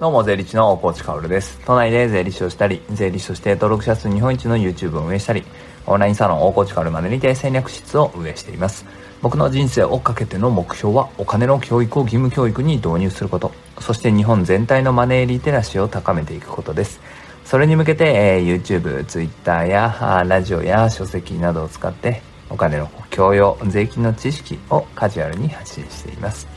どうも、税理士の大河内薫です。都内で税理士をしたり、税理士として登録者数日本一の YouTube を運営したり、オンラインサロン大河内薫までにて戦略室を運営しています。僕の人生をかけての目標は、お金の教育を義務教育に導入すること、そして日本全体のマネーリテラシーを高めていくことです。それに向けて、えー、YouTube、Twitter やラジオや書籍などを使って、お金の教養、税金の知識をカジュアルに発信しています。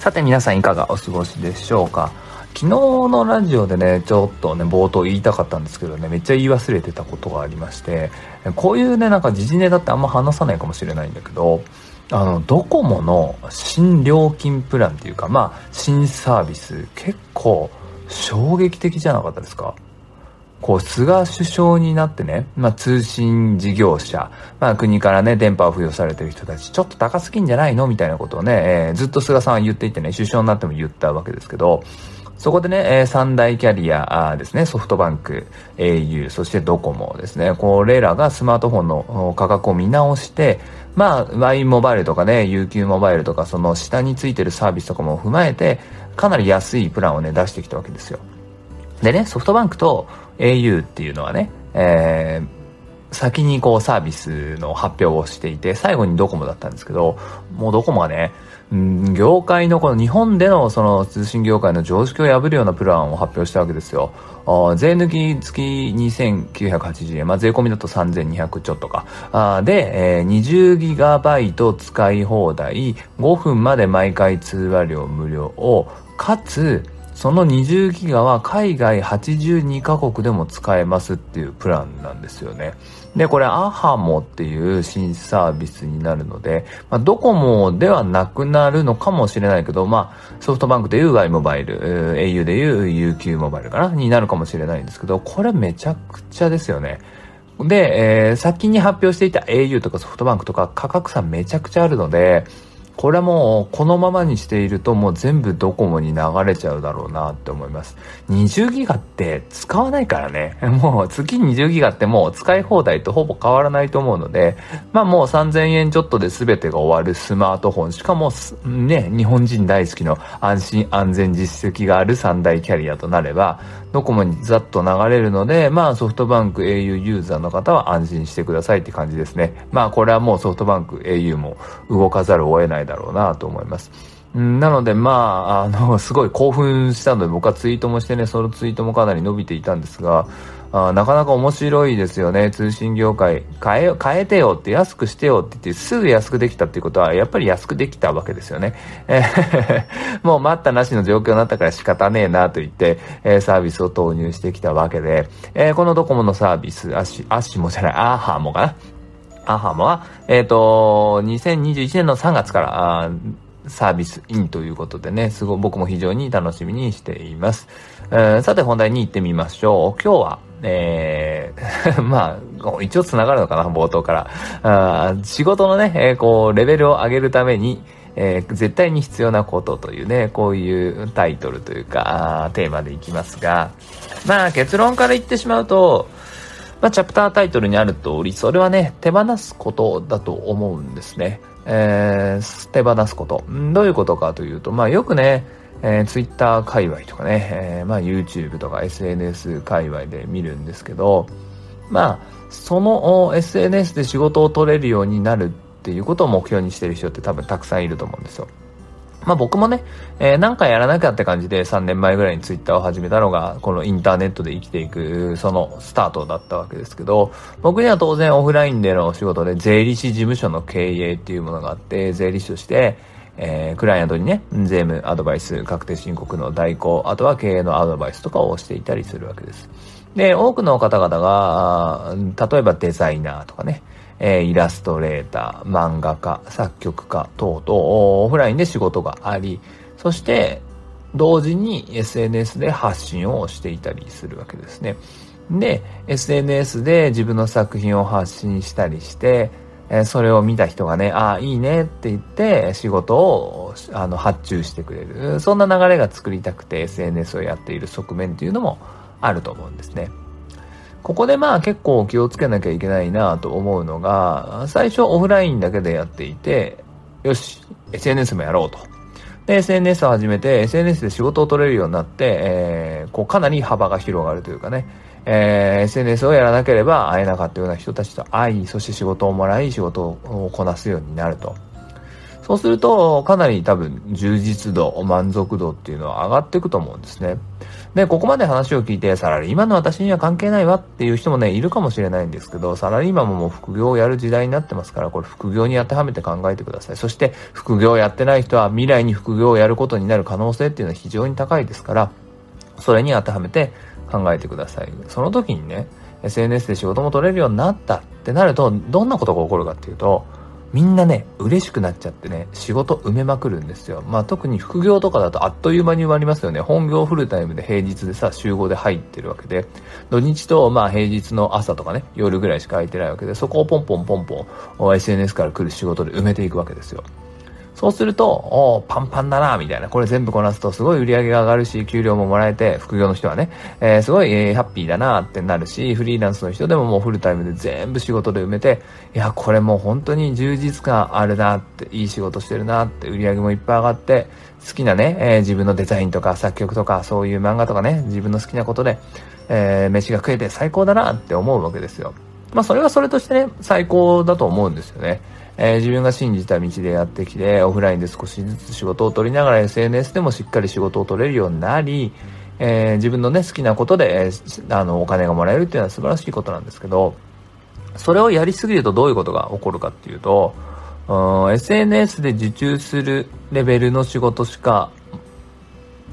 さて皆さんいかがお過ごしでしょうか？昨日のラジオでね、ちょっとね、冒頭言いたかったんですけどね、めっちゃ言い忘れてたことがありまして、こういうね、なんか時事ネタってあんま話さないかもしれないんだけど、あの、ドコモの新料金プランっていうか、まあ、新サービス、結構衝撃的じゃなかったですか？こう、菅首相になってね、まあ、通信事業者、まあ、国からね、電波を付与されてる人たち、ちょっと高すぎんじゃないの？みたいなことをね、えー、ずっと菅さんは言っていてね、首相になっても言ったわけですけど、そこでね、えー、三大キャリアですね、ソフトバンク、au、そしてドコモですね、これらがスマートフォンの価格を見直して、まあ、Y モバイルとかね、UQ モバイルとか、その下についてるサービスとかも踏まえて、かなり安いプランをね、出してきたわけですよ。でね、ソフトバンクと au っていうのはね、えー、先にこうサービスの発表をしていて、最後にドコモだったんですけど、もうドコモはね、業界のこの日本でのその通信業界の常識を破るようなプランを発表したわけですよ。税抜き月2980円、まあ、税込みだと3200ちょっとか。あで、えー、20GB 使い放題、5分まで毎回通話料無料を、かつ、その20ギガは海外82カ国でも使えますっていうプランなんですよね。で、これアハモっていう新サービスになるので、まあ、ドコモではなくなるのかもしれないけど、まあ、ソフトバンクでいう Y モバイル、au でいう UQ モバイルかなになるかもしれないんですけど、これめちゃくちゃですよね。で、えー、先に発表していた au とかソフトバンクとか価格差めちゃくちゃあるので、これはもうこのままにしているともう全部ドコモに流れちゃうだろうなって思います。20ギガって使わないからね。もう月20ギガってもう使い放題とほぼ変わらないと思うので、まあもう3000円ちょっとで全てが終わるスマートフォン、しかもね、日本人大好きの安心安全実績がある3大キャリアとなれば、ドコモにざっと流れるので、まあソフトバンク au ユーザーの方は安心してくださいって感じですね。まあこれはもうソフトバンク au も動かざるを得ないだろうなと思います。なので、まあ、あの、すごい興奮したので、僕はツイートもしてね、そのツイートもかなり伸びていたんですが、あなかなか面白いですよね。通信業界。変え、変えてよって安くしてよって言って、すぐ安くできたっていうことは、やっぱり安くできたわけですよね。えー、もう待ったなしの状況になったから仕方ねえなと言って、えー、サービスを投入してきたわけで、えー、このドコモのサービス、アシ、アシモじゃない、アーハーモかな。アハモは、えっ、ー、と、2021年の3月から、サービスインということでね、すごい僕も非常に楽しみにしています。えー、さて本題に行ってみましょう。今日は、えー、まあ、一応繋がるのかな、冒頭から。あ仕事のね、えー、こう、レベルを上げるために、えー、絶対に必要なことというね、こういうタイトルというか、テーマでいきますが、まあ結論から言ってしまうと、まあ、チャプタータイトルにある通り、それはね、手放すことだと思うんですね。えー、手放すこと。どういうことかというと、まあよくね、えー、Twitter 界隈とかね、えー、まあ YouTube とか SNS 界隈で見るんですけど、まあ、その SNS で仕事を取れるようになるっていうことを目標にしてる人って多分たくさんいると思うんですよ。まあ僕もね、えー、なんかやらなきゃって感じで3年前ぐらいにツイッターを始めたのが、このインターネットで生きていく、そのスタートだったわけですけど、僕には当然オフラインでのお仕事で税理士事務所の経営っていうものがあって、税理士として、えー、クライアントにね、税務アドバイス、確定申告の代行、あとは経営のアドバイスとかをしていたりするわけです。で、多くの方々が、例えばデザイナーとかね、え、イラストレーター、漫画家、作曲家等々、オフラインで仕事があり、そして、同時に SNS で発信をしていたりするわけですね。で、SNS で自分の作品を発信したりして、えそれを見た人がね、ああ、いいねって言って仕事をあの発注してくれる。そんな流れが作りたくて SNS をやっている側面っていうのもあると思うんですね。ここでまあ結構気をつけなきゃいけないなと思うのが、最初オフラインだけでやっていて、よし、SNS もやろうと。で、SNS を始めて、SNS で仕事を取れるようになって、えー、こう、かなり幅が広がるというかね、えー、SNS をやらなければ会えなかったような人たちと会い、そして仕事をもらい、仕事をこなすようになると。そうすると、かなり多分充実度、満足度っていうのは上がっていくと思うんですね。で、ここまで話を聞いて、サラリーマンの私には関係ないわっていう人もね、いるかもしれないんですけど、サラリーマンももう副業をやる時代になってますから、これ副業に当てはめて考えてください。そして、副業をやってない人は未来に副業をやることになる可能性っていうのは非常に高いですから、それに当てはめて考えてください。その時にね、SNS で仕事も取れるようになったってなると、どんなことが起こるかっていうと、みんなね、嬉しくなっちゃってね、仕事埋めまくるんですよ。まあ特に副業とかだとあっという間に埋まりますよね。本業フルタイムで平日でさ、集合で入ってるわけで、土日とまあ平日の朝とかね、夜ぐらいしか空いてないわけで、そこをポンポンポンポン SNS から来る仕事で埋めていくわけですよ。そうすると、おパンパンだな、みたいな。これ全部こなすとすごい売り上げが上がるし、給料ももらえて、副業の人はね、えー、すごい、えー、ハッピーだなってなるし、フリーランスの人でももうフルタイムで全部仕事で埋めて、いや、これもう本当に充実感あるなって、いい仕事してるなって、売り上げもいっぱい上がって、好きなね、えー、自分のデザインとか作曲とか、そういう漫画とかね、自分の好きなことで、えー、飯が食えて最高だなって思うわけですよ。まあ、それはそれとしてね、最高だと思うんですよね。えー、自分が信じた道でやってきて、オフラインで少しずつ仕事を取りながら SNS でもしっかり仕事を取れるようになり、えー、自分のね、好きなことで、えー、あの、お金がもらえるっていうのは素晴らしいことなんですけど、それをやりすぎるとどういうことが起こるかっていうと、うん SNS で受注するレベルの仕事しか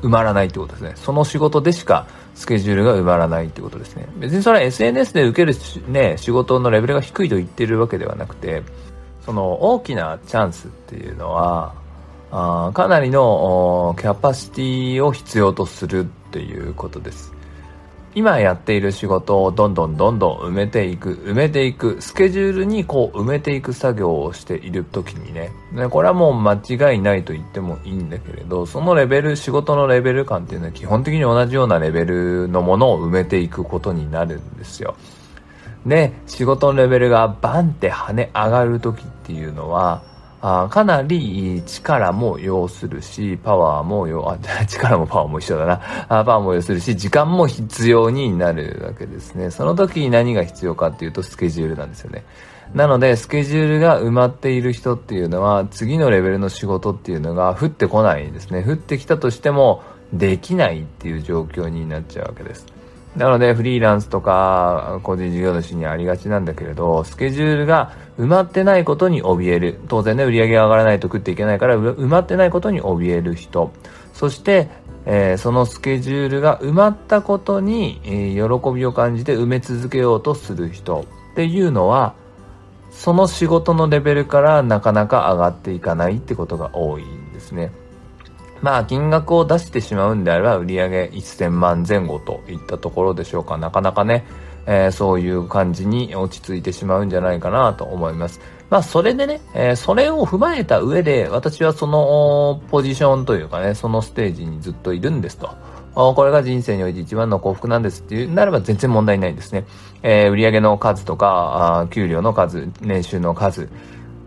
埋まらないってことですね。その仕事でしかスケジュールが埋まらないってことですね。別にそれは SNS で受けるね、仕事のレベルが低いと言ってるわけではなくて、その大きなチャンスっていうのは、あかなりのキャパシティを必要とするっていうことです。今やっている仕事をどんどんどんどん埋めていく、埋めていく、スケジュールにこう埋めていく作業をしている時にね、ねこれはもう間違いないと言ってもいいんだけれど、そのレベル、仕事のレベル感っていうのは基本的に同じようなレベルのものを埋めていくことになるんですよ。で、仕事のレベルがバンって跳ね上がる時っていうのは、あかなり力も要するし、パワーも要、あ、力もパワーも一緒だな。あパワーも要するし、時間も必要になるわけですね。その時に何が必要かっていうとスケジュールなんですよね。なので、スケジュールが埋まっている人っていうのは、次のレベルの仕事っていうのが降ってこないんですね。降ってきたとしても、できないっていう状況になっちゃうわけです。なので、フリーランスとか、個人事業主にありがちなんだけれど、スケジュールが埋まってないことに怯える。当然ね、売り上げが上がらないと食っていけないから、埋まってないことに怯える人。そして、えー、そのスケジュールが埋まったことに、えー、喜びを感じて埋め続けようとする人っていうのは、その仕事のレベルからなかなか上がっていかないってことが多いんですね。まあ、金額を出してしまうんであれば、売上1000万前後といったところでしょうか。なかなかね、えー、そういう感じに落ち着いてしまうんじゃないかなと思います。まあ、それでね、えー、それを踏まえた上で、私はそのポジションというかね、そのステージにずっといるんですと。これが人生において一番の幸福なんですっていうならば全然問題ないんですね。えー、売上の数とか、給料の数、年収の数、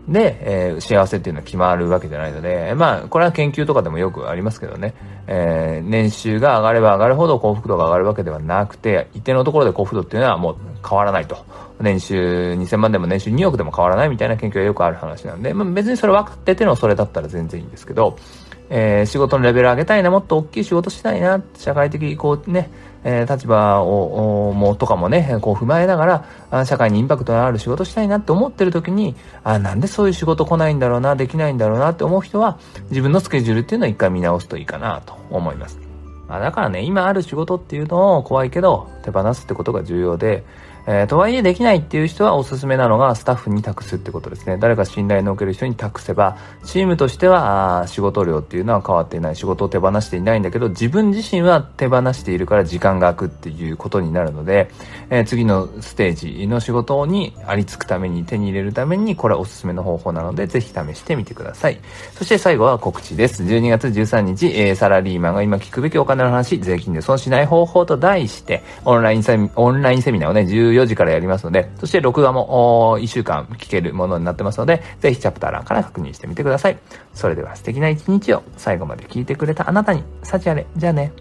で、えー、幸せっていうのは決まるわけじゃないので、まあ、これは研究とかでもよくありますけどね、えー、年収が上がれば上がるほど幸福度が上がるわけではなくて、一定のところで幸福度っていうのはもう変わらないと。年収2000万でも年収2億でも変わらないみたいな研究はよくある話なんで、まあ、別にそれ分かっててのそれだったら全然いいんですけど、えー、仕事のレベル上げたいな、もっと大きい仕事したいな、社会的、こうね、えー、立場を、も、とかもね、こう踏まえながら、社会にインパクトのある仕事したいなって思ってる時に、あ、なんでそういう仕事来ないんだろうな、できないんだろうなって思う人は、自分のスケジュールっていうのを一回見直すといいかなと思います。あだからね、今ある仕事っていうのを怖いけど、手放すってことが重要で、えー、とはいえできないっていう人はおすすめなのがスタッフに託すってことですね。誰か信頼のおける人に託せば、チームとしては仕事量っていうのは変わっていない。仕事を手放していないんだけど、自分自身は手放しているから時間が空くっていうことになるので、えー、次のステージの仕事にありつくために手に入れるために、これはおすすめの方法なので、ぜひ試してみてください。そして最後は告知です。12月13日、えー、サラリーマンが今聞くべきお金の話、税金で損しない方法と題して、オンラインセミ、オンラインセミナーをね、14時からやりますので、そして録画も1週間聞けるものになってますので、ぜひチャプター欄から確認してみてください。それでは素敵な一日を最後まで聞いてくれたあなたに、幸あれ。じゃあね。